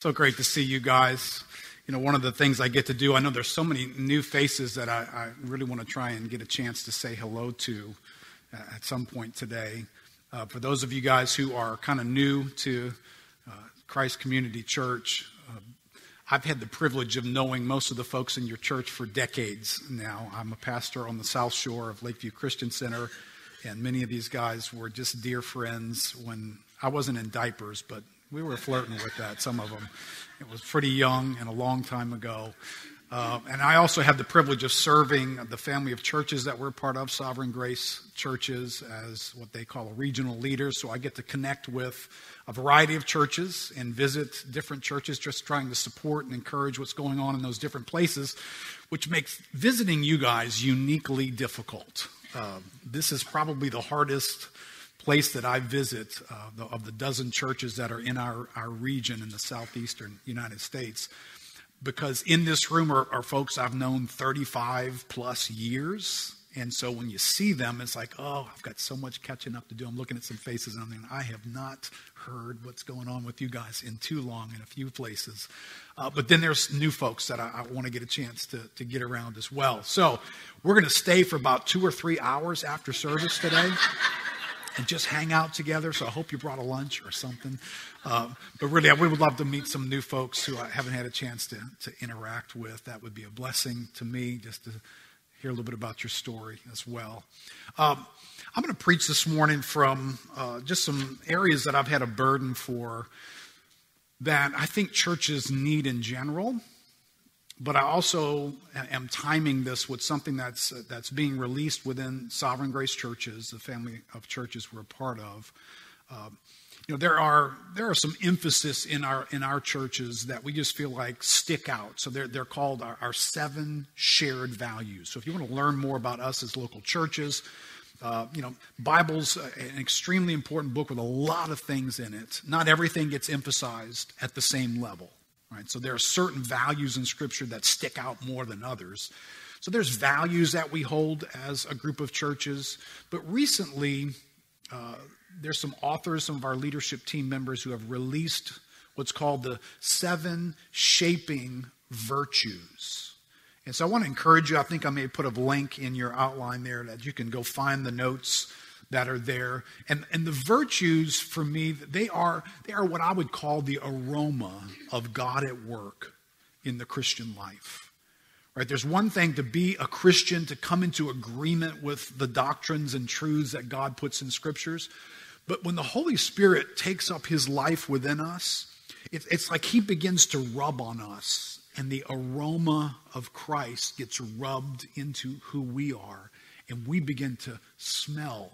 So great to see you guys. You know, one of the things I get to do, I know there's so many new faces that I, I really want to try and get a chance to say hello to uh, at some point today. Uh, for those of you guys who are kind of new to uh, Christ Community Church, uh, I've had the privilege of knowing most of the folks in your church for decades now. I'm a pastor on the South Shore of Lakeview Christian Center, and many of these guys were just dear friends when I wasn't in diapers, but we were flirting with that, some of them. It was pretty young and a long time ago. Uh, and I also had the privilege of serving the family of churches that we're part of, Sovereign Grace churches, as what they call a regional leader. So I get to connect with a variety of churches and visit different churches, just trying to support and encourage what's going on in those different places, which makes visiting you guys uniquely difficult. Uh, this is probably the hardest place that I visit uh, the, of the dozen churches that are in our, our region in the southeastern United States. Because in this room are, are folks I've known 35 plus years. And so when you see them, it's like, oh, I've got so much catching up to do. I'm looking at some faces and I'm thinking, I have not heard what's going on with you guys in too long in a few places. Uh, but then there's new folks that I, I want to get a chance to, to get around as well. So we're going to stay for about two or three hours after service today and just hang out together. So I hope you brought a lunch or something. Uh, but really, we would love to meet some new folks who I haven't had a chance to, to interact with. That would be a blessing to me just to hear a little bit about your story as well. Um, I'm going to preach this morning from uh, just some areas that I've had a burden for that I think churches need in general but I also am timing this with something that's, that's being released within Sovereign Grace Churches, the family of churches we're a part of. Uh, you know, there are, there are some emphasis in our, in our churches that we just feel like stick out. So they're, they're called our, our seven shared values. So if you want to learn more about us as local churches, uh, you know, Bible's an extremely important book with a lot of things in it. Not everything gets emphasized at the same level. Right? So there are certain values in Scripture that stick out more than others. So there's values that we hold as a group of churches. But recently, uh, there's some authors, some of our leadership team members who have released what's called the seven shaping virtues. And so I want to encourage you. I think I may put a link in your outline there that you can go find the notes that are there. And, and the virtues for me, they are, they are what I would call the aroma of God at work in the Christian life. Right? There's one thing to be a Christian, to come into agreement with the doctrines and truths that God puts in scriptures. But when the Holy Spirit takes up his life within us, it, it's like he begins to rub on us, and the aroma of Christ gets rubbed into who we are, and we begin to smell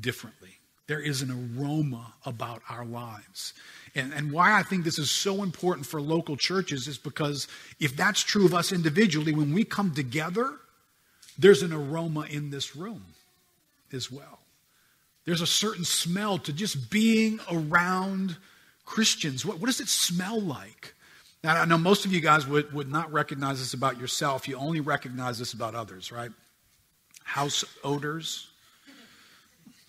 differently. There is an aroma about our lives. And, and why I think this is so important for local churches is because if that's true of us individually, when we come together, there's an aroma in this room as well. There's a certain smell to just being around Christians. What, what does it smell like? Now, I know most of you guys would, would not recognize this about yourself. You only recognize this about others, right? House odors,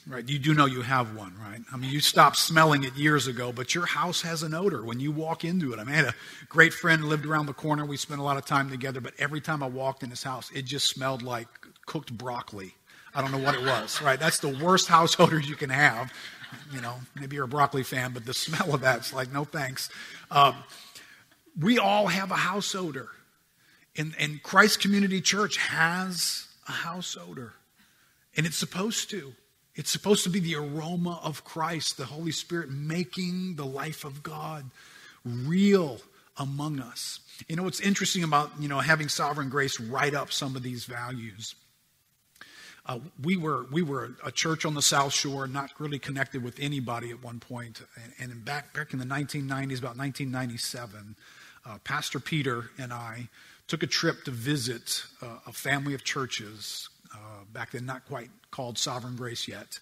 Right. You do know you have one, right? I mean, you stopped smelling it years ago, but your house has an odor when you walk into it. I, mean, I had a great friend lived around the corner. We spent a lot of time together, but every time I walked in his house, it just smelled like cooked broccoli. I don't know what it was, right? That's the worst house odor you can have. You know, maybe you're a broccoli fan, but the smell of that's like, no thanks. Um, we all have a house odor. And, and Christ Community Church has a house odor. And it's supposed to. It's supposed to be the aroma of Christ, the Holy Spirit making the life of God real among us. You know what's interesting about you know having sovereign grace write up some of these values. Uh, we were we were a church on the South Shore, not really connected with anybody at one point. And, and back back in the 1990s, about 1997, uh, Pastor Peter and I took a trip to visit uh, a family of churches uh, back then not quite called Sovereign Grace yet.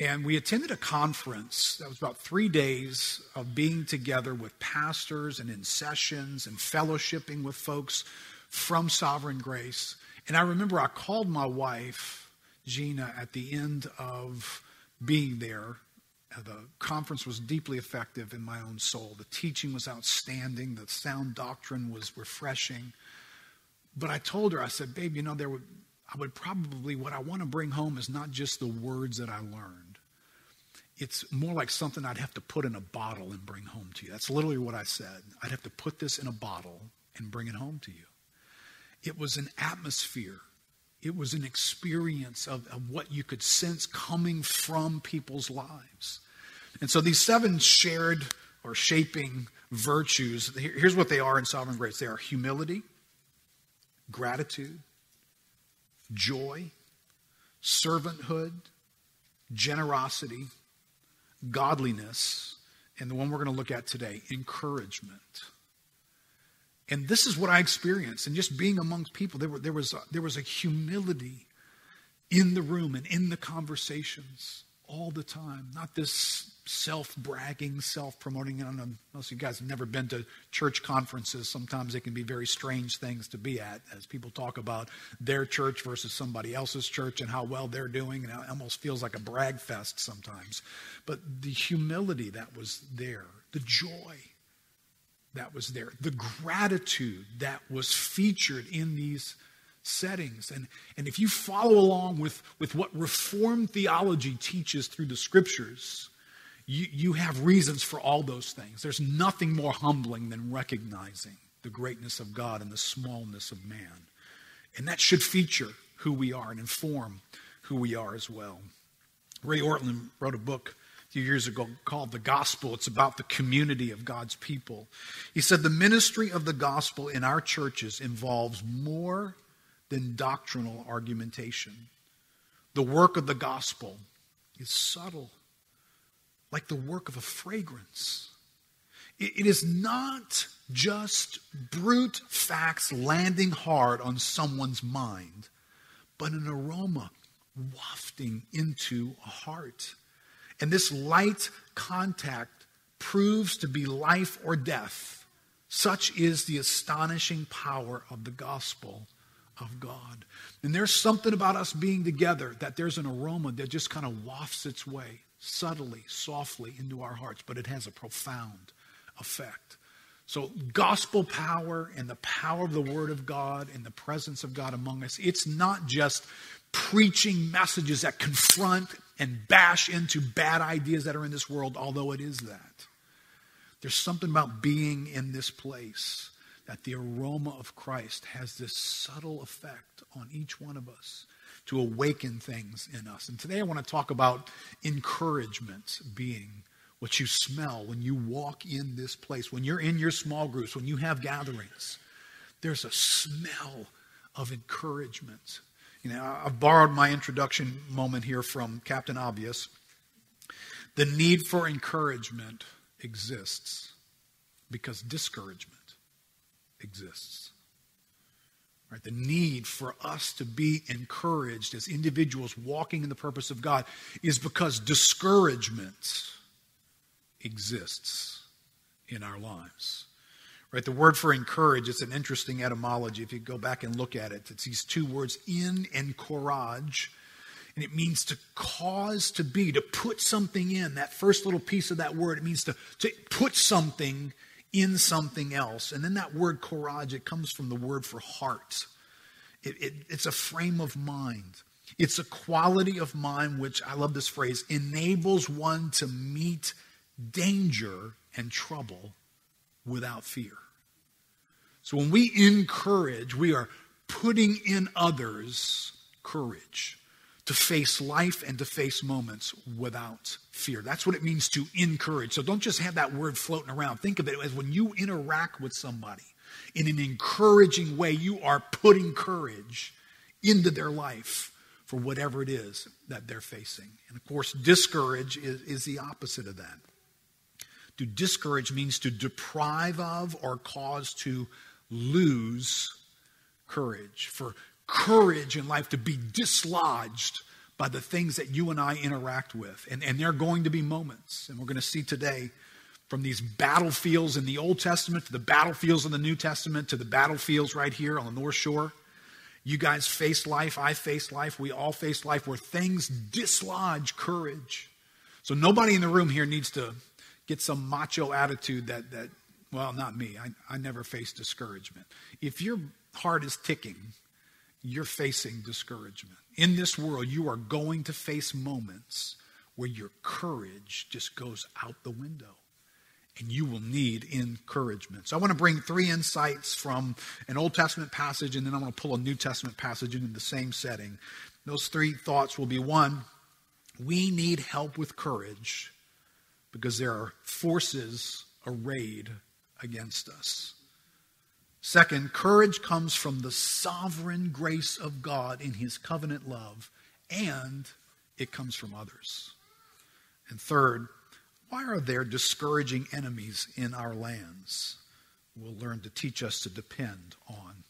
And we attended a conference that was about three days of being together with pastors and in sessions and fellowshipping with folks from Sovereign Grace. And I remember I called my wife, Gina, at the end of being there Uh, the conference was deeply effective in my own soul. The teaching was outstanding. The sound doctrine was refreshing. But I told her, I said, babe, you know, there would, I would probably, what I want to bring home is not just the words that I learned. It's more like something I'd have to put in a bottle and bring home to you. That's literally what I said. I'd have to put this in a bottle and bring it home to you. It was an atmosphere. It was an experience of, of what you could sense coming from people's lives. And so these seven shared or shaping virtues, here's what they are in sovereign grace they are humility, gratitude, joy, servanthood, generosity, godliness, and the one we're going to look at today, encouragement. And this is what I experienced. And just being amongst people, there, were, there, was a, there was a humility in the room and in the conversations all the time. Not this self bragging, self promoting. I don't know, most of you guys have never been to church conferences. Sometimes they can be very strange things to be at as people talk about their church versus somebody else's church and how well they're doing. And it almost feels like a brag fest sometimes. But the humility that was there, the joy that was there, the gratitude that was featured in these settings. And, and if you follow along with, with what Reformed theology teaches through the scriptures, you, you have reasons for all those things. There's nothing more humbling than recognizing the greatness of God and the smallness of man. And that should feature who we are and inform who we are as well. Ray Ortlund wrote a book a few years ago called The Gospel. It's about the community of God's people. He said the ministry of the gospel in our churches involves more than doctrinal argumentation. The work of the gospel is subtle, like the work of a fragrance. It is not just brute facts landing hard on someone's mind, but an aroma wafting into a heart. And this light contact proves to be life or death. Such is the astonishing power of the gospel of God. And there's something about us being together that there's an aroma that just kind of wafts its way subtly, softly into our hearts, but it has a profound effect. So, gospel power and the power of the Word of God and the presence of God among us, it's not just preaching messages that confront and bash into bad ideas that are in this world, although it is that. There's something about being in this place that the aroma of Christ has this subtle effect on each one of us to awaken things in us. And today I want to talk about encouragement being what you smell when you walk in this place, when you're in your small groups, when you have gatherings. There's a smell of encouragement you know, I've borrowed my introduction moment here from Captain Obvious. The need for encouragement exists because discouragement exists. Right? The need for us to be encouraged as individuals walking in the purpose of God is because discouragement exists in our lives. Right, the word for encourage, it's an interesting etymology. If you go back and look at it, it's these two words, in and courage. And it means to cause to be, to put something in. That first little piece of that word, it means to, to put something in something else. And then that word courage, it comes from the word for heart. It, it, it's a frame of mind. It's a quality of mind which, I love this phrase, enables one to meet danger and trouble without fear. So when we encourage, we are putting in others courage to face life and to face moments without fear. That's what it means to encourage. So don't just have that word floating around. Think of it as when you interact with somebody in an encouraging way, you are putting courage into their life for whatever it is that they're facing. And of course, discourage is, is the opposite of that. To discourage means to deprive of or cause to lose courage. For courage in life to be dislodged by the things that you and I interact with. And, and there are going to be moments, and we're going to see today from these battlefields in the Old Testament to the battlefields in the New Testament to the battlefields right here on the North Shore. You guys face life, I face life, we all face life where things dislodge courage. So nobody in the room here needs to get some macho attitude that, that well, not me. I, I never face discouragement. If your heart is ticking, you're facing discouragement. In this world, you are going to face moments where your courage just goes out the window and you will need encouragement. So I want to bring three insights from an Old Testament passage, and then I'm going to pull a New Testament passage into the same setting. Those three thoughts will be one, we need help with courage because there are forces arrayed against us. Second, courage comes from the sovereign grace of God in his covenant love, and it comes from others. And third, why are there discouraging enemies in our lands? We'll learn to teach us to depend on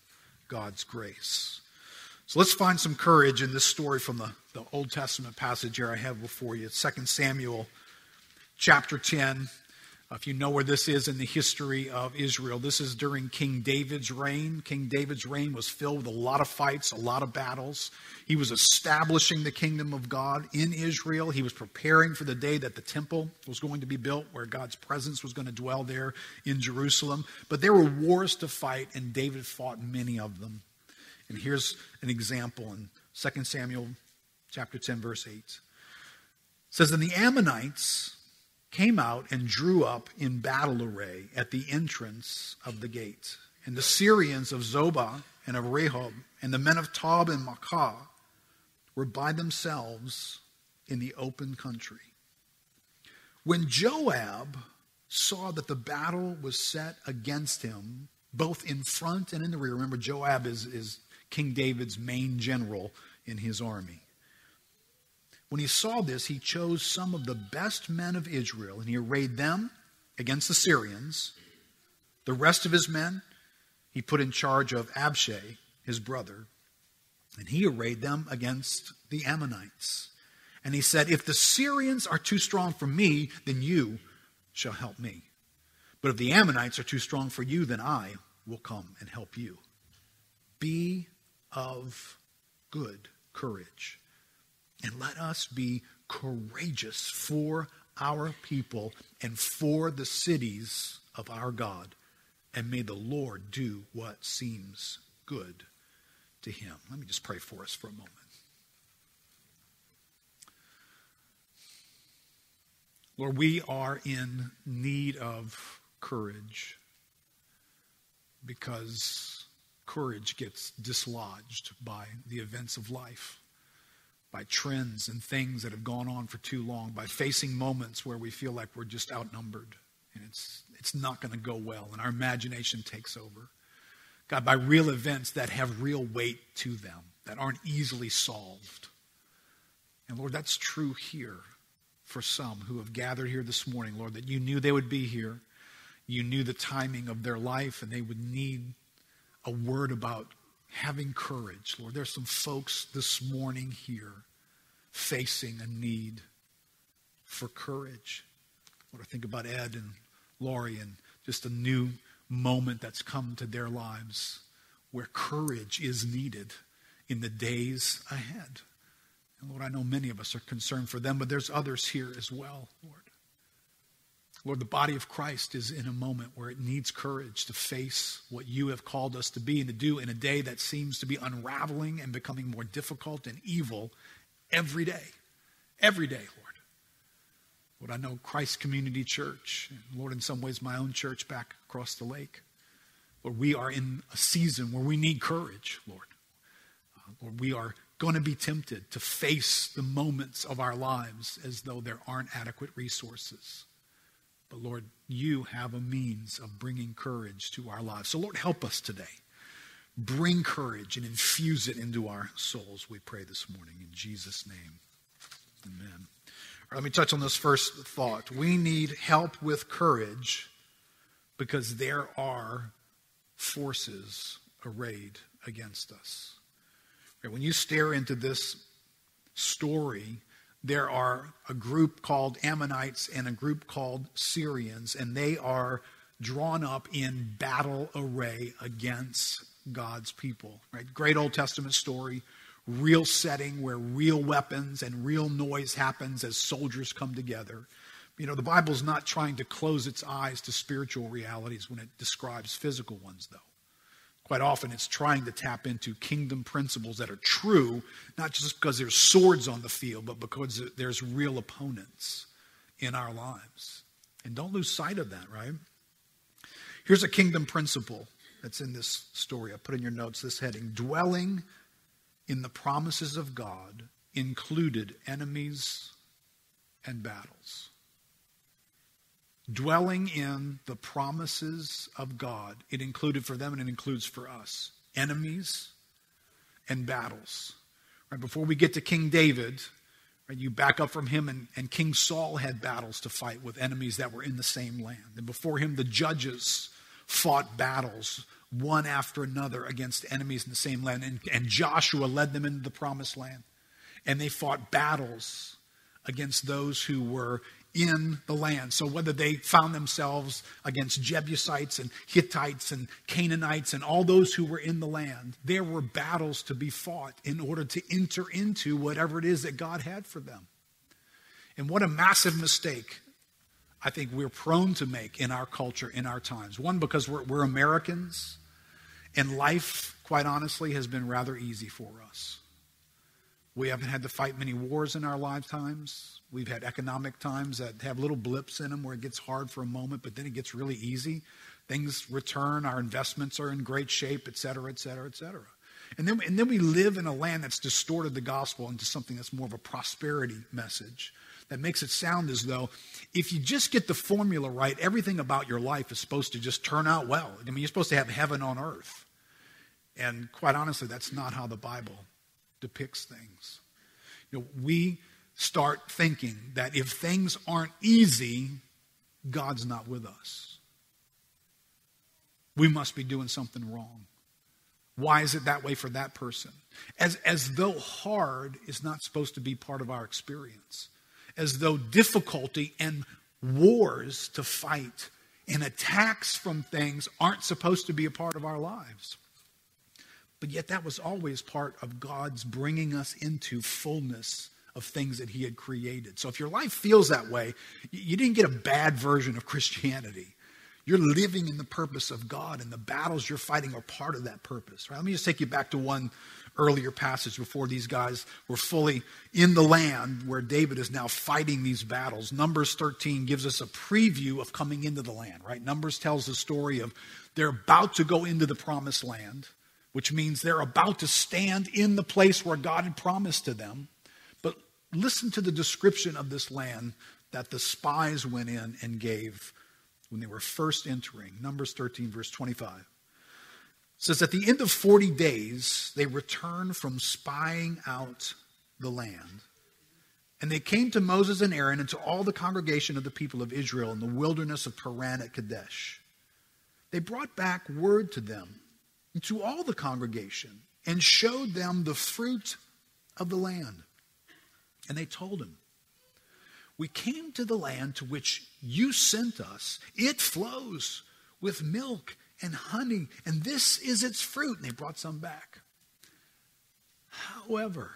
God's grace. So let's find some courage in this story from the, the Old Testament passage here I have before you. It's 2 Samuel chapter 10. If you know where this is in the history of Israel, this is during King David's reign. King David's reign was filled with a lot of fights, a lot of battles. He was establishing the kingdom of God in Israel. He was preparing for the day that the temple was going to be built, where God's presence was going to dwell there in Jerusalem. But there were wars to fight, and David fought many of them. And here's an example in 2 Samuel chapter 10, verse 8. It says, And the Ammonites came out and drew up in battle array at the entrance of the gate. And the Syrians of Zobah and of Rehob and the men of Tob and Maacah were by themselves in the open country. When Joab saw that the battle was set against him, both in front and in the rear, remember, Joab is, is King David's main general in his army. When he saw this, he chose some of the best men of Israel and he arrayed them against the Syrians. The rest of his men he put in charge of Abishai, his brother, and he arrayed them against the Ammonites. And he said, If the Syrians are too strong for me, then you shall help me. But if the Ammonites are too strong for you, then I will come and help you. Be of good courage and let us be courageous for our people and for the cities of our God. And may the Lord do what seems good to him. Let me just pray for us for a moment. Lord, we are in need of courage because courage gets dislodged by the events of life by trends and things that have gone on for too long, by facing moments where we feel like we're just outnumbered and it's, it's not going to go well and our imagination takes over. God, by real events that have real weight to them, that aren't easily solved. And Lord, that's true here for some who have gathered here this morning, Lord, that you knew they would be here. You knew the timing of their life and they would need a word about having courage, Lord. There's some folks this morning here facing a need for courage. What I think about Ed and Laurie and just a new moment that's come to their lives where courage is needed in the days ahead. And Lord, I know many of us are concerned for them, but there's others here as well, Lord. Lord, the body of Christ is in a moment where it needs courage to face what you have called us to be and to do in a day that seems to be unraveling and becoming more difficult and evil every day. Every day, Lord. Lord, I know Christ Community Church, and Lord, in some ways, my own church back across the lake. Lord, we are in a season where we need courage, Lord. Uh, Lord, we are going to be tempted to face the moments of our lives as though there aren't adequate resources. But Lord, you have a means of bringing courage to our lives. So, Lord, help us today. Bring courage and infuse it into our souls, we pray this morning. In Jesus' name, amen. Right, let me touch on this first thought. We need help with courage because there are forces arrayed against us. Right, when you stare into this story, there are a group called Ammonites and a group called Syrians, and they are drawn up in battle array against God's people. Right? Great Old Testament story. real setting where real weapons and real noise happens as soldiers come together. You know, the Bible's not trying to close its eyes to spiritual realities when it describes physical ones, though. Quite often, it's trying to tap into kingdom principles that are true, not just because there's swords on the field, but because there's real opponents in our lives. And don't lose sight of that, right? Here's a kingdom principle that's in this story. I put in your notes this heading Dwelling in the promises of God included enemies and battles. Dwelling in the promises of God, it included for them and it includes for us enemies and battles. Right before we get to King David, right, you back up from him, and, and King Saul had battles to fight with enemies that were in the same land. And before him, the judges fought battles one after another against enemies in the same land. And, and Joshua led them into the promised land. And they fought battles against those who were in the land. So whether they found themselves against Jebusites and Hittites and Canaanites and all those who were in the land, there were battles to be fought in order to enter into whatever it is that God had for them. And what a massive mistake I think we're prone to make in our culture, in our times. One, because we're, we're Americans, and life, quite honestly, has been rather easy for us. We haven't had to fight many wars in our lifetimes. We've had economic times that have little blips in them where it gets hard for a moment, but then it gets really easy. Things return, our investments are in great shape, et cetera, et cetera, et cetera. And then, and then we live in a land that's distorted the gospel into something that's more of a prosperity message that makes it sound as though if you just get the formula right, everything about your life is supposed to just turn out well. I mean, you're supposed to have heaven on earth. And quite honestly, that's not how the Bible depicts things. You know, we start thinking that if things aren't easy, God's not with us. We must be doing something wrong. Why is it that way for that person? As, as though hard is not supposed to be part of our experience as though difficulty and wars to fight and attacks from things aren't supposed to be a part of our lives. But yet, that was always part of God's bringing us into fullness of things that He had created. So, if your life feels that way, you didn't get a bad version of Christianity. You're living in the purpose of God, and the battles you're fighting are part of that purpose. Right? Let me just take you back to one earlier passage before these guys were fully in the land where David is now fighting these battles. Numbers 13 gives us a preview of coming into the land, right? Numbers tells the story of they're about to go into the promised land, which means they're about to stand in the place where God had promised to them. But listen to the description of this land that the spies went in and gave when they were first entering. Numbers 13, verse 25 says at the end of 40 days, they returned from spying out the land. And they came to Moses and Aaron and to all the congregation of the people of Israel in the wilderness of Paran at Kadesh. They brought back word to them to all the congregation and showed them the fruit of the land. And they told him, We came to the land to which you sent us. It flows with milk and honey, and this is its fruit. And they brought some back. However,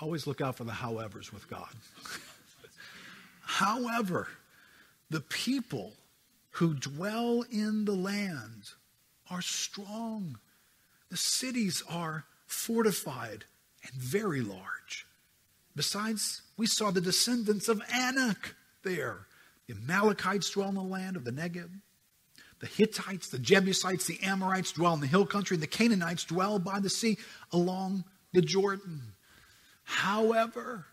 always look out for the howevers with God. However, the people who dwell in the land are strong. The cities are fortified and very large. Besides, we saw the descendants of Anak there. The Amalekites dwell in the land of the Negeb. The Hittites, the Jebusites, the Amorites dwell in the hill country, and the Canaanites dwell by the sea along the Jordan. However,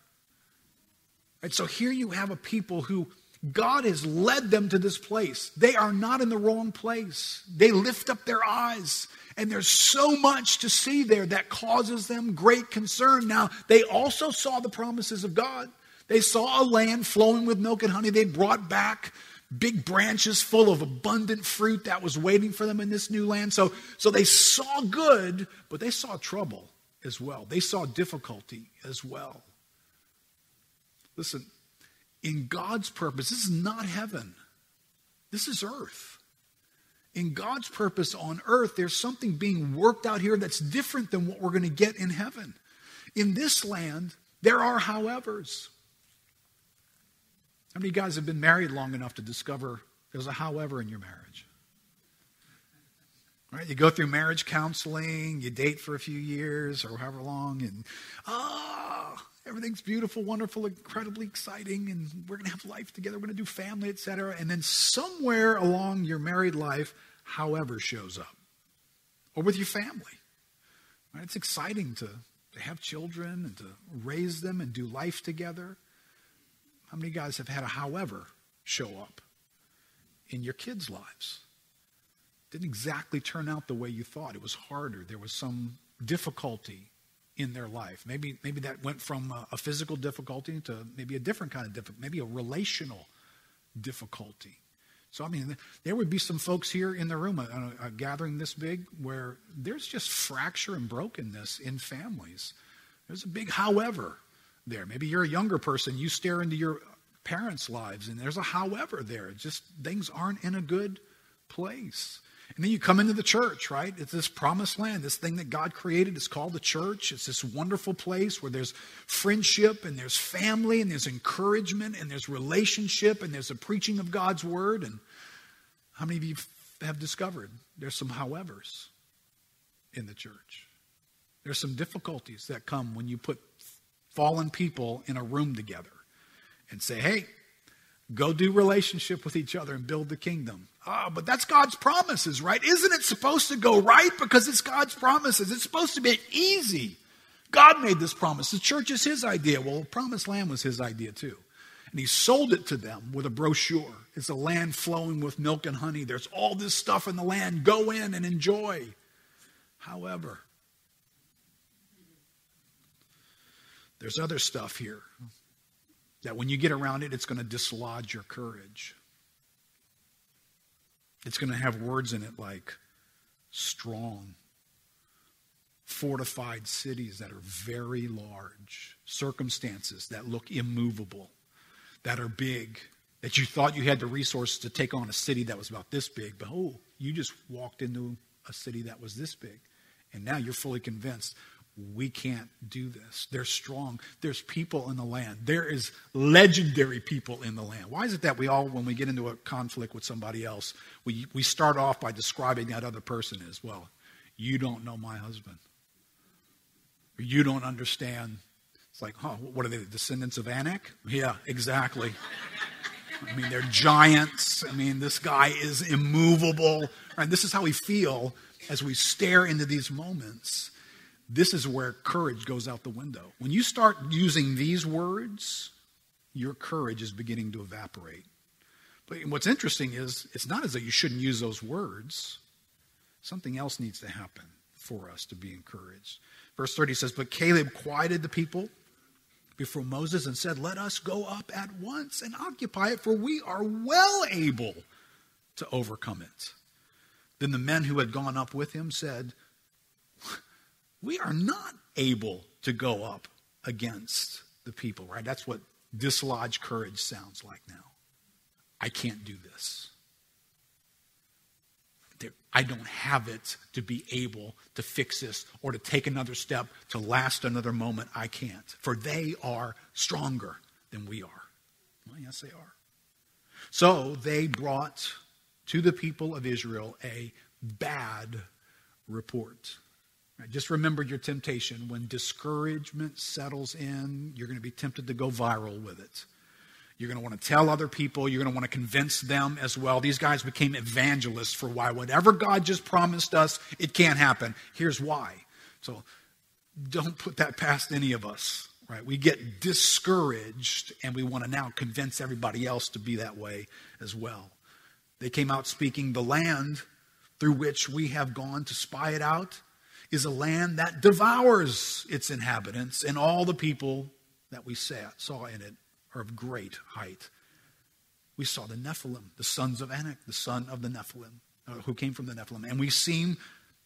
and so here you have a people who God has led them to this place. They are not in the wrong place. They lift up their eyes, and there's so much to see there that causes them great concern. Now, they also saw the promises of God. They saw a land flowing with milk and honey. They brought back big branches full of abundant fruit that was waiting for them in this new land. So, so they saw good, but they saw trouble as well. They saw difficulty as well. Listen, in God's purpose, this is not heaven, this is earth. in God's purpose on earth, there's something being worked out here that's different than what we're going to get in heaven. In this land, there are howevers. How many of you guys have been married long enough to discover there's a however in your marriage? Right? You go through marriage counseling, you date for a few years or however long, and ah, oh, everything's beautiful, wonderful, incredibly exciting, and we're going to have life together, we're going to do family, etc. And then somewhere along your married life, however shows up, or with your family. Right? It's exciting to, to have children and to raise them and do life together. How many guys have had a however show up in your kids' lives? Didn't exactly turn out the way you thought. It was harder. There was some difficulty in their life. Maybe, maybe that went from a, a physical difficulty to maybe a different kind of difficulty, maybe a relational difficulty. So, I mean, there would be some folks here in the room, a, a, gathering this big, where there's just fracture and brokenness in families. There's a big however there. Maybe you're a younger person, you stare into your parents' lives, and there's a however there. just things aren't in a good place. And then you come into the church, right? It's this promised land, this thing that God created. It's called the church. It's this wonderful place where there's friendship and there's family and there's encouragement and there's relationship and there's a preaching of God's word. And how many of you have discovered there's some howevers in the church? There's some difficulties that come when you put fallen people in a room together and say, hey, go do relationship with each other and build the kingdom. Ah, but that's God's promises, right? Isn't it supposed to go right because it's God's promises? It's supposed to be easy. God made this promise. The church is his idea. Well, the promised land was his idea too. And he sold it to them with a brochure. It's a land flowing with milk and honey. There's all this stuff in the land. Go in and enjoy. However, there's other stuff here that when you get around it, it's going to dislodge your courage. It's going to have words in it like strong, fortified cities that are very large, circumstances that look immovable, that are big, that you thought you had the resources to take on a city that was about this big, but oh, you just walked into a city that was this big. And now you're fully convinced we can't do this. They're strong. There's people in the land. There is legendary people in the land. Why is it that we all, when we get into a conflict with somebody else, we, we start off by describing that other person as, well, you don't know my husband. Or you don't understand. It's like, huh, what are they, the descendants of Anak? Yeah, exactly. I mean, they're giants. I mean, this guy is immovable. Right? This is how we feel as we stare into these moments this is where courage goes out the window. When you start using these words, your courage is beginning to evaporate. But what's interesting is it's not as though you shouldn't use those words. Something else needs to happen for us to be encouraged. Verse 30 says, But Caleb quieted the people before Moses and said, Let us go up at once and occupy it, for we are well able to overcome it. Then the men who had gone up with him said, we are not able to go up against the people, right? That's what dislodge courage sounds like now. I can't do this. I don't have it to be able to fix this or to take another step to last another moment. I can't. For they are stronger than we are. Well, yes, they are. So they brought to the people of Israel a bad report. Just remember your temptation. When discouragement settles in, you're going to be tempted to go viral with it. You're going to want to tell other people. You're going to want to convince them as well. These guys became evangelists for why whatever God just promised us, it can't happen. Here's why. So don't put that past any of us, right? We get discouraged and we want to now convince everybody else to be that way as well. They came out speaking the land through which we have gone to spy it out is a land that devours its inhabitants, and all the people that we saw in it are of great height. We saw the Nephilim, the sons of Anak, the son of the Nephilim, uh, who came from the Nephilim, and we seem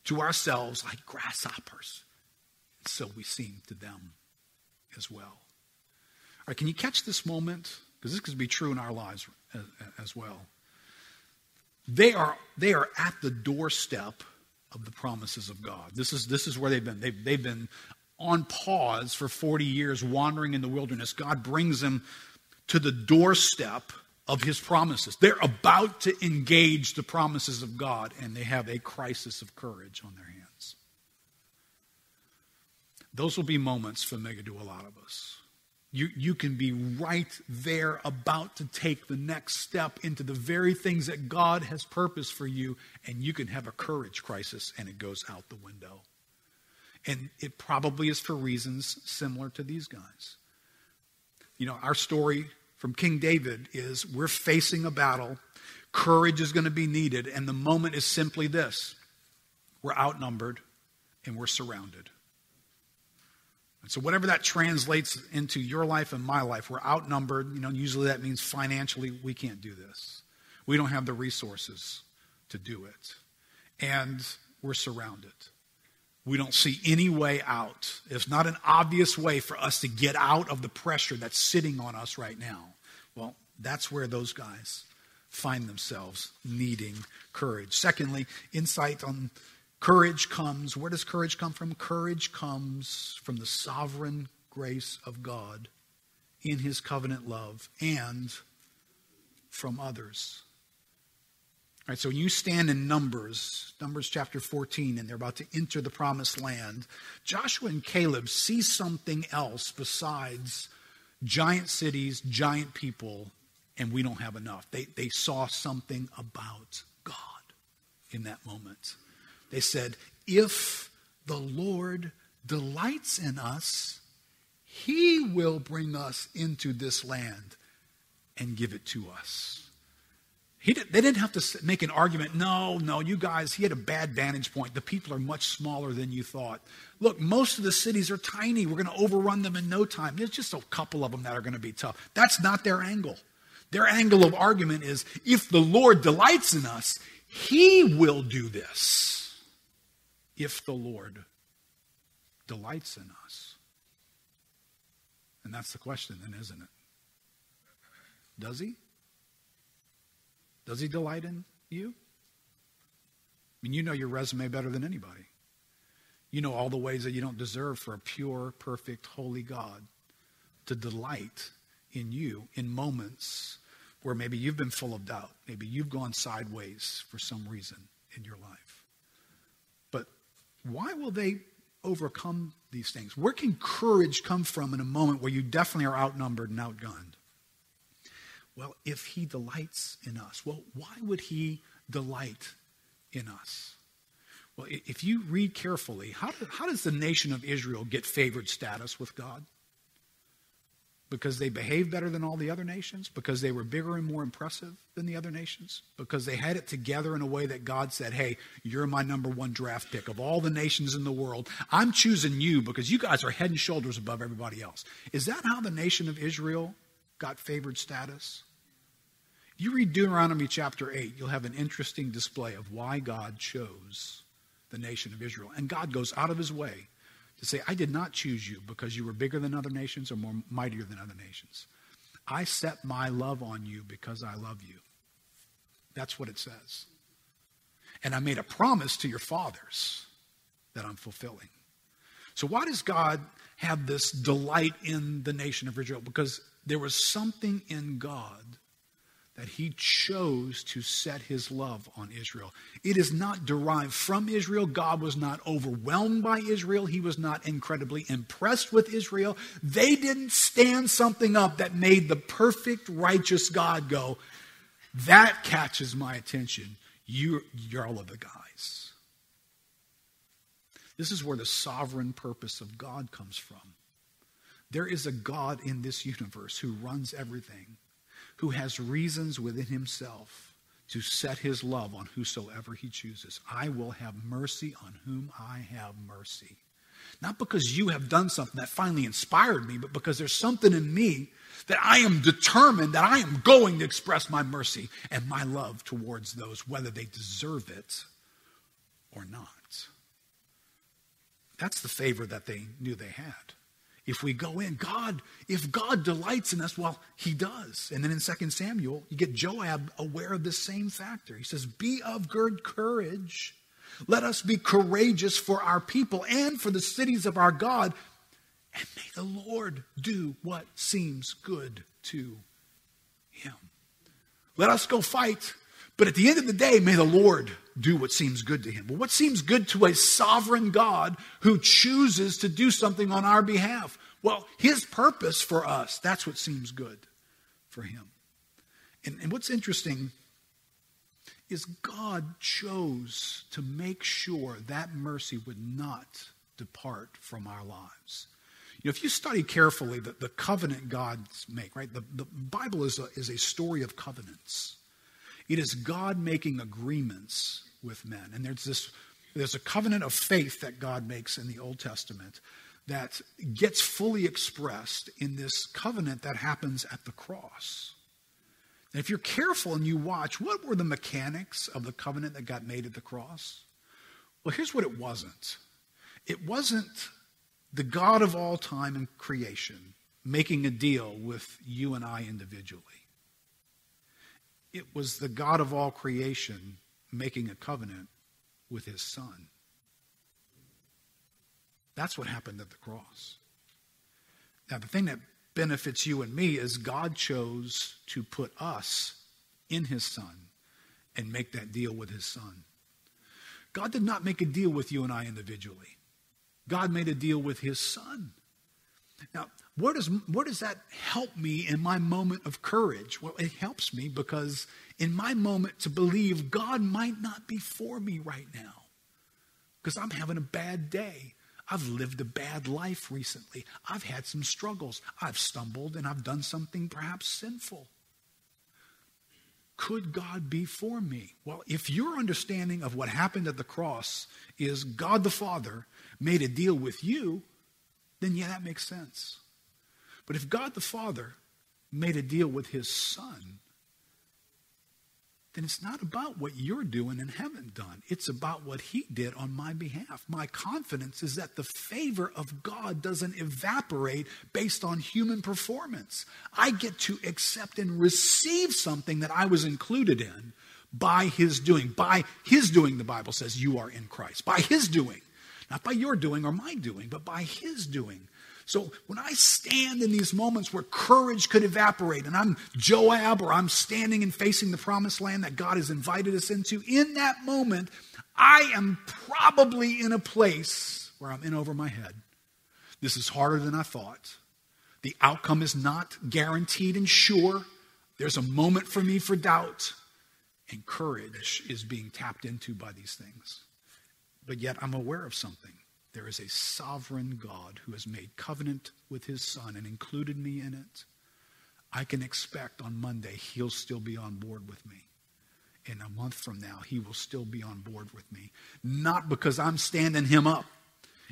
to ourselves like grasshoppers. And so we seem to them as well. All right, can you catch this moment? Because this could be true in our lives as, as well. they are, they are at the doorstep of the promises of God. This is, this is where they've been. They've, they've been on pause for 40 years, wandering in the wilderness. God brings them to the doorstep of his promises. They're about to engage the promises of God, and they have a crisis of courage on their hands. Those will be moments familiar to a lot of us. You, you can be right there about to take the next step into the very things that God has purposed for you, and you can have a courage crisis and it goes out the window. And it probably is for reasons similar to these guys. You know, our story from King David is we're facing a battle, courage is going to be needed, and the moment is simply this we're outnumbered and we're surrounded. So, whatever that translates into your life and my life, we're outnumbered. You know, usually that means financially we can't do this. We don't have the resources to do it. And we're surrounded. We don't see any way out. It's not an obvious way for us to get out of the pressure that's sitting on us right now. Well, that's where those guys find themselves needing courage. Secondly, insight on Courage comes, where does courage come from? Courage comes from the sovereign grace of God in his covenant love and from others. All right, so when you stand in Numbers, Numbers chapter 14, and they're about to enter the promised land, Joshua and Caleb see something else besides giant cities, giant people, and we don't have enough. They, they saw something about God in that moment. They said, If the Lord delights in us, he will bring us into this land and give it to us. Did, they didn't have to make an argument. No, no, you guys, he had a bad vantage point. The people are much smaller than you thought. Look, most of the cities are tiny. We're going to overrun them in no time. There's just a couple of them that are going to be tough. That's not their angle. Their angle of argument is if the Lord delights in us, he will do this if the Lord delights in us. And that's the question, then, isn't it? Does he? Does he delight in you? I mean, you know your resume better than anybody. You know all the ways that you don't deserve for a pure, perfect, holy God to delight in you in moments where maybe you've been full of doubt. Maybe you've gone sideways for some reason in your life. Why will they overcome these things? Where can courage come from in a moment where you definitely are outnumbered and outgunned? Well, if he delights in us, well, why would he delight in us? Well, if you read carefully, how, how does the nation of Israel get favored status with God? Because they behaved better than all the other nations? Because they were bigger and more impressive than the other nations? Because they had it together in a way that God said, hey, you're my number one draft pick of all the nations in the world. I'm choosing you because you guys are head and shoulders above everybody else. Is that how the nation of Israel got favored status? You read Deuteronomy chapter 8, you'll have an interesting display of why God chose the nation of Israel. And God goes out of his way to say, I did not choose you because you were bigger than other nations or more mightier than other nations. I set my love on you because I love you. That's what it says. And I made a promise to your fathers that I'm fulfilling. So, why does God have this delight in the nation of Israel? Because there was something in God that he chose to set his love on Israel. It is not derived from Israel. God was not overwhelmed by Israel. He was not incredibly impressed with Israel. They didn't stand something up that made the perfect, righteous God go, That catches my attention. You're, you're all of the guys. This is where the sovereign purpose of God comes from. There is a God in this universe who runs everything who has reasons within himself to set his love on whosoever he chooses. I will have mercy on whom I have mercy. Not because you have done something that finally inspired me, but because there's something in me that I am determined that I am going to express my mercy and my love towards those, whether they deserve it or not. That's the favor that they knew they had. If we go in. God, if God delights in us, well, he does. And then in 2 Samuel, you get Joab aware of this same factor. He says, Be of good courage. Let us be courageous for our people and for the cities of our God. And may the Lord do what seems good to him. Let us go fight. But at the end of the day, may the Lord do what seems good to him. Well, what seems good to a sovereign God who chooses to do something on our behalf? Well, his purpose for us, that's what seems good for him. And, and what's interesting is God chose to make sure that mercy would not depart from our lives. You know, if you study carefully the, the covenant gods make, right? The, the Bible is a, is a story of covenants. It is God making agreements with men. And there's this there's a covenant of faith that God makes in the Old Testament that gets fully expressed in this covenant that happens at the cross. And if you're careful and you watch, what were the mechanics of the covenant that got made at the cross? Well, here's what it wasn't it wasn't the God of all time and creation making a deal with you and I individually. It was the God of all creation making a covenant with his son. That's what happened at the cross. Now, the thing that benefits you and me is God chose to put us in his son and make that deal with his son. God did not make a deal with you and I individually. God made a deal with his son. Now, where does, does that help me in my moment of courage? Well, it helps me because in my moment to believe God might not be for me right now because I'm having a bad day. I've lived a bad life recently. I've had some struggles. I've stumbled and I've done something perhaps sinful. Could God be for me? Well, if your understanding of what happened at the cross is God the Father made a deal with you, then yeah, that makes sense. But if God the Father made a deal with his Son, then it's not about what you're doing and haven't done. It's about what He did on my behalf. My confidence is that the favor of God doesn't evaporate based on human performance. I get to accept and receive something that I was included in by His doing. By His doing, the Bible says, you are in Christ. By His doing. Not by your doing or my doing, but by His doing. So when I stand in these moments where courage could evaporate, and I'm Joab or I'm standing and facing the promised land that God has invited us into, in that moment, I am probably in a place where I'm in over my head. This is harder than I thought. The outcome is not guaranteed and sure. There's a moment for me for doubt, and courage is being tapped into by these things. But yet I'm aware of something. There is a sovereign God who has made covenant with his son and included me in it. I can expect on Monday he'll still be on board with me. In a month from now, he will still be on board with me. Not because I'm standing him up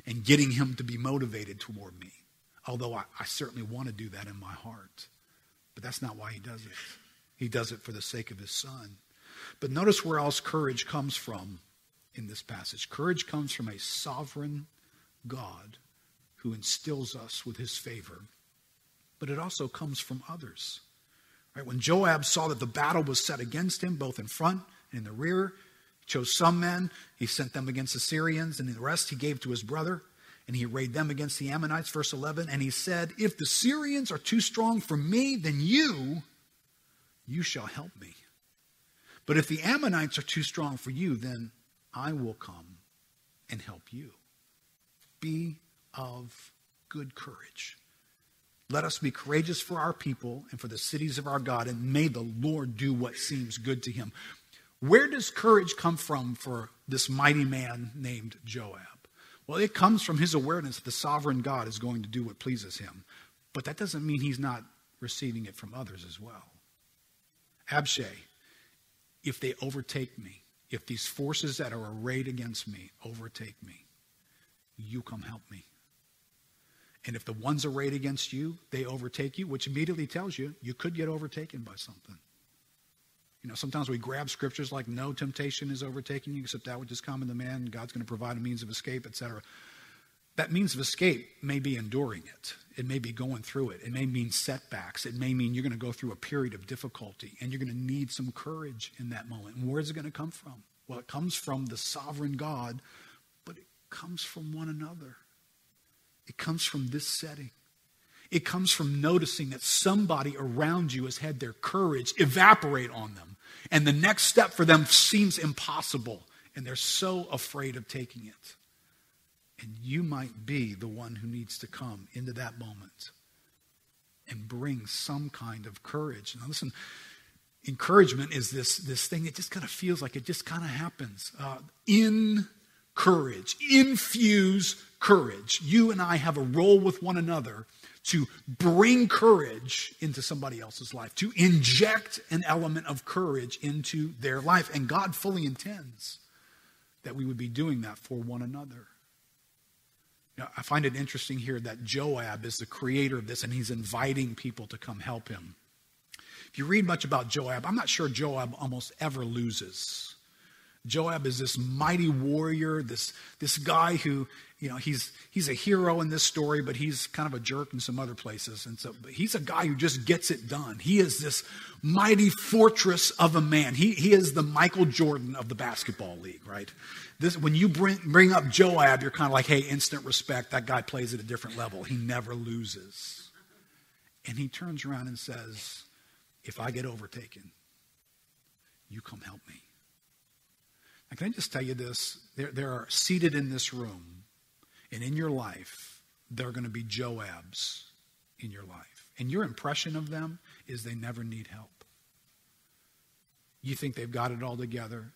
and getting him to be motivated toward me, although I, I certainly want to do that in my heart. But that's not why he does it. He does it for the sake of his son. But notice where else courage comes from in this passage. Courage comes from a sovereign God who instills us with his favor, but it also comes from others. Right? When Joab saw that the battle was set against him, both in front and in the rear, he chose some men, he sent them against the Syrians, and the rest he gave to his brother, and he arrayed them against the Ammonites, verse 11. And he said, If the Syrians are too strong for me, then you, you shall help me. But if the Ammonites are too strong for you, then I will come and help you. Be of good courage. Let us be courageous for our people and for the cities of our God, and may the Lord do what seems good to him. Where does courage come from for this mighty man named Joab? Well, it comes from his awareness that the sovereign God is going to do what pleases him. But that doesn't mean he's not receiving it from others as well. Abishai, if they overtake me, if these forces that are arrayed against me overtake me, you come help me. And if the ones arrayed against you, they overtake you, which immediately tells you you could get overtaken by something. You know, sometimes we grab scriptures like no temptation is overtaking you except that which is common to man, God's going to provide a means of escape, etc. That means of escape may be enduring it. It may be going through it. It may mean setbacks. It may mean you're going to go through a period of difficulty and you're going to need some courage in that moment. And where's it going to come from? Well, it comes from the sovereign God, comes from one another. It comes from this setting. It comes from noticing that somebody around you has had their courage evaporate on them. And the next step for them seems impossible. And they're so afraid of taking it. And you might be the one who needs to come into that moment and bring some kind of courage. Now, listen, encouragement is this, this thing that just kind of feels like it just kind of happens. Uh, in courage, infuse courage. You and I have a role with one another to bring courage into somebody else's life, to inject an element of courage into their life. And God fully intends that we would be doing that for one another. Now, I find it interesting here that Joab is the creator of this and he's inviting people to come help him. If you read much about Joab, I'm not sure Joab almost ever loses. Joab is this mighty warrior, this, this guy who, you know, he's, he's a hero in this story, but he's kind of a jerk in some other places. And so he's a guy who just gets it done. He is this mighty fortress of a man. He, he is the Michael Jordan of the basketball league, right? This, when you bring, bring up Joab, you're kind of like, hey, instant respect. That guy plays at a different level. He never loses. And he turns around and says, if I get overtaken, you come help me. Now, can I just tell you this? There, there are seated in this room and in your life, there are going to be Joabs in your life. And your impression of them is they never need help. You think they've got it all together.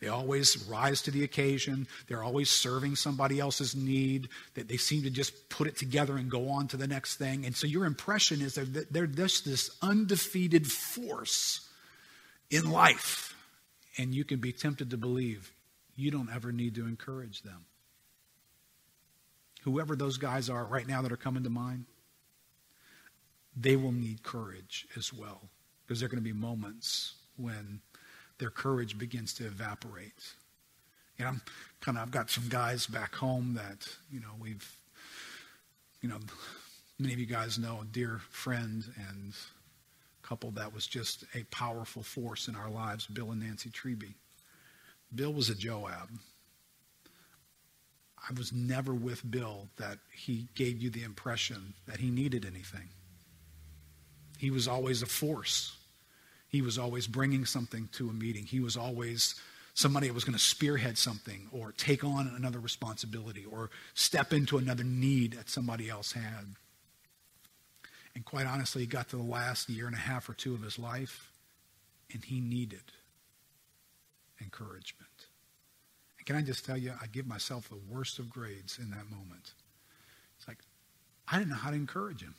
They always rise to the occasion. They're always serving somebody else's need. That they seem to just put it together and go on to the next thing. And so your impression is that they're just this undefeated force in life. And you can be tempted to believe you don't ever need to encourage them. Whoever those guys are right now that are coming to mind, they will need courage as well. Because there are going to be moments when their courage begins to evaporate. And I'm kind of, I've got some guys back home that, you know, we've, you know, many of you guys know a dear friend and couple that was just a powerful force in our lives, Bill and Nancy Treby. Bill was a Joab. I was never with Bill that he gave you the impression that he needed anything. He was always a force. He was always bringing something to a meeting. He was always somebody that was going to spearhead something or take on another responsibility or step into another need that somebody else had. And quite honestly, he got to the last year and a half or two of his life, and he needed encouragement. And can I just tell you, I give myself the worst of grades in that moment. It's like, I didn't know how to encourage him.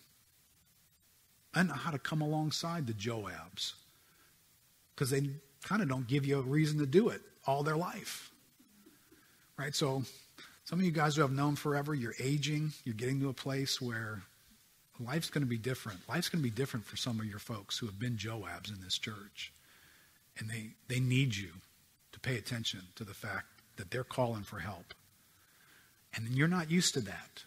I didn't know how to come alongside the Joabs because they kind of don't give you a reason to do it all their life. Right? So, some of you guys who have known forever, you're aging, you're getting to a place where life's going to be different. Life's going to be different for some of your folks who have been Joabs in this church. And they, they need you to pay attention to the fact that they're calling for help. And you're not used to that.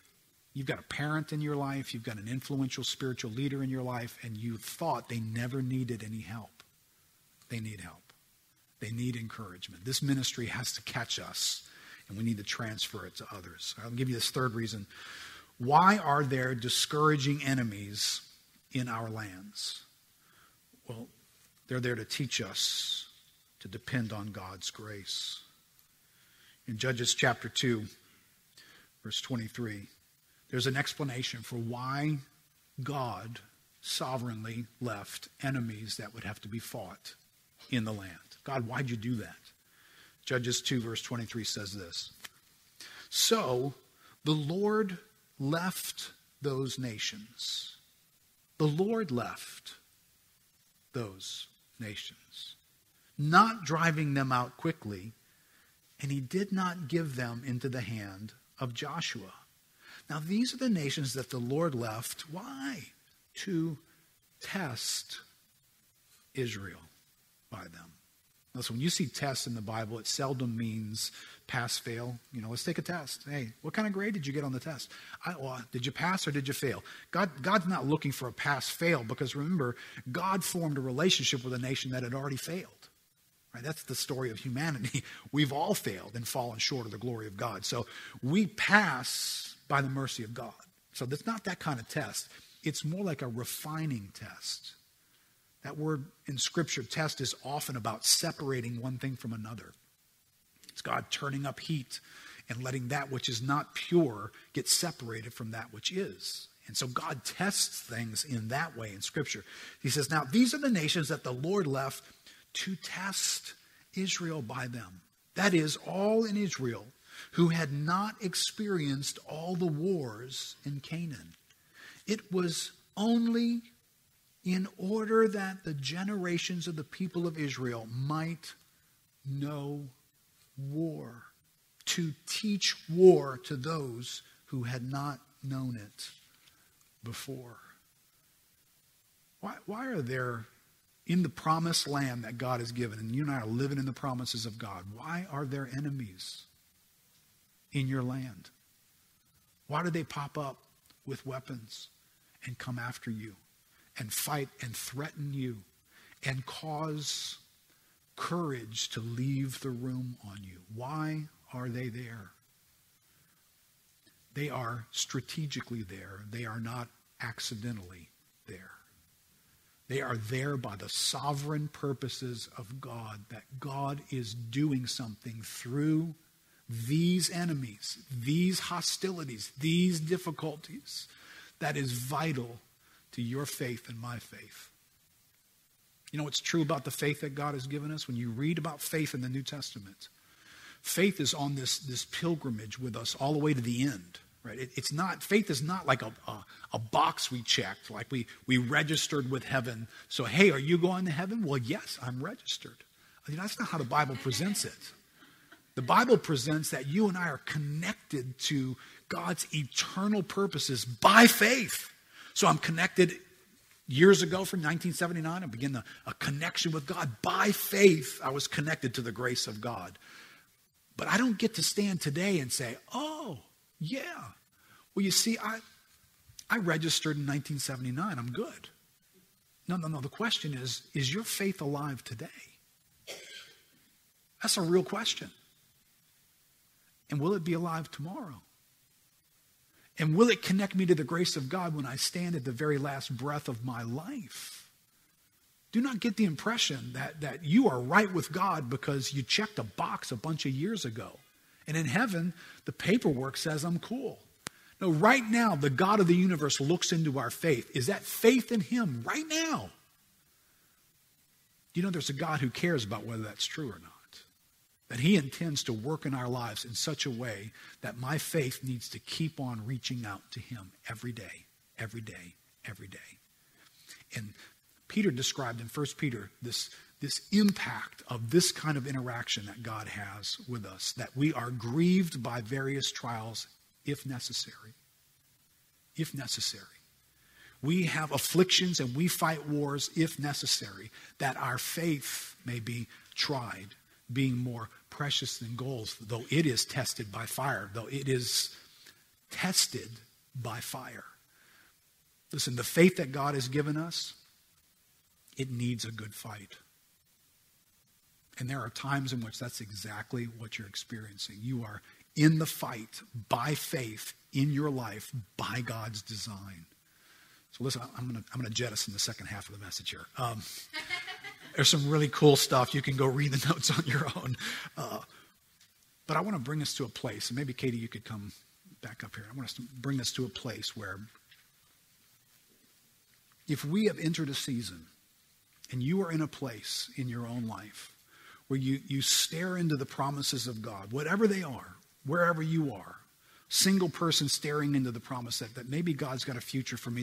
You've got a parent in your life, you've got an influential spiritual leader in your life, and you thought they never needed any help. They need help. They need encouragement. This ministry has to catch us, and we need to transfer it to others. I'll give you this third reason. Why are there discouraging enemies in our lands? Well, they're there to teach us to depend on God's grace. In Judges chapter 2, verse 23, there's an explanation for why God sovereignly left enemies that would have to be fought in the land. God, why'd you do that? Judges 2, verse 23 says this So the Lord left those nations. The Lord left those nations, not driving them out quickly, and he did not give them into the hand of Joshua. Now, these are the nations that the Lord left. Why? To test Israel by them. Listen, when you see tests in the Bible, it seldom means pass, fail. You know, let's take a test. Hey, what kind of grade did you get on the test? I, well, did you pass or did you fail? God, God's not looking for a pass fail because remember, God formed a relationship with a nation that had already failed. Right? That's the story of humanity. We've all failed and fallen short of the glory of God. So we pass by the mercy of God. So it's not that kind of test. It's more like a refining test. That word in Scripture, test, is often about separating one thing from another. It's God turning up heat and letting that which is not pure get separated from that which is. And so God tests things in that way in Scripture. He says, Now, these are the nations that the Lord left to test Israel by them. That is, all in Israel who had not experienced all the wars in Canaan. It was only in order that the generations of the people of Israel might know war, to teach war to those who had not known it before. Why, why are there, in the promised land that God has given, and you and I are living in the promises of God, why are there enemies in your land? Why do they pop up with weapons and come after you? And fight and threaten you and cause courage to leave the room on you. Why are they there? They are strategically there. They are not accidentally there. They are there by the sovereign purposes of God, that God is doing something through these enemies, these hostilities, these difficulties that is vital to your faith and my faith. You know what's true about the faith that God has given us? When you read about faith in the New Testament, faith is on this, this pilgrimage with us all the way to the end. Right? It, it's not faith is not like a, a, a box we checked, like we, we registered with heaven. So, hey, are you going to heaven? Well, yes, I'm registered. I mean, that's not how the Bible presents it. The Bible presents that you and I are connected to God's eternal purposes by faith. So I'm connected years ago from 1979. I began a, a connection with God. By faith, I was connected to the grace of God. But I don't get to stand today and say, oh, yeah. Well, you see, I, I registered in 1979. I'm good. No, no, no. The question is is your faith alive today? That's a real question. And will it be alive tomorrow? And will it connect me to the grace of God when I stand at the very last breath of my life? Do not get the impression that, that you are right with God because you checked a box a bunch of years ago. And in heaven, the paperwork says I'm cool. No, right now, the God of the universe looks into our faith. Is that faith in Him right now? You know there's a God who cares about whether that's true or not? That He intends to work in our lives in such a way that my faith needs to keep on reaching out to Him every day, every day, every day. And Peter described in 1 Peter this, this impact of this kind of interaction that God has with us, that we are grieved by various trials if necessary. If necessary. We have afflictions and we fight wars if necessary, that our faith may be tried being more precious than gold, though it is tested by fire, though it is tested by fire. Listen, the faith that God has given us, it needs a good fight. And there are times in which that's exactly what you're experiencing. You are in the fight by faith in your life by God's design. So listen, I'm going to I'm going to jettison the second half of the message here. Um, there's some really cool stuff. You can go read the notes on your own. Uh, but I want to bring us to a place, and maybe Katie, you could come back up here. I want us to bring us to a place where if we have entered a season and you are in a place in your own life where you, you stare into the promises of God, whatever they are, wherever you are, single person staring into the promise that, that maybe God's got a future for me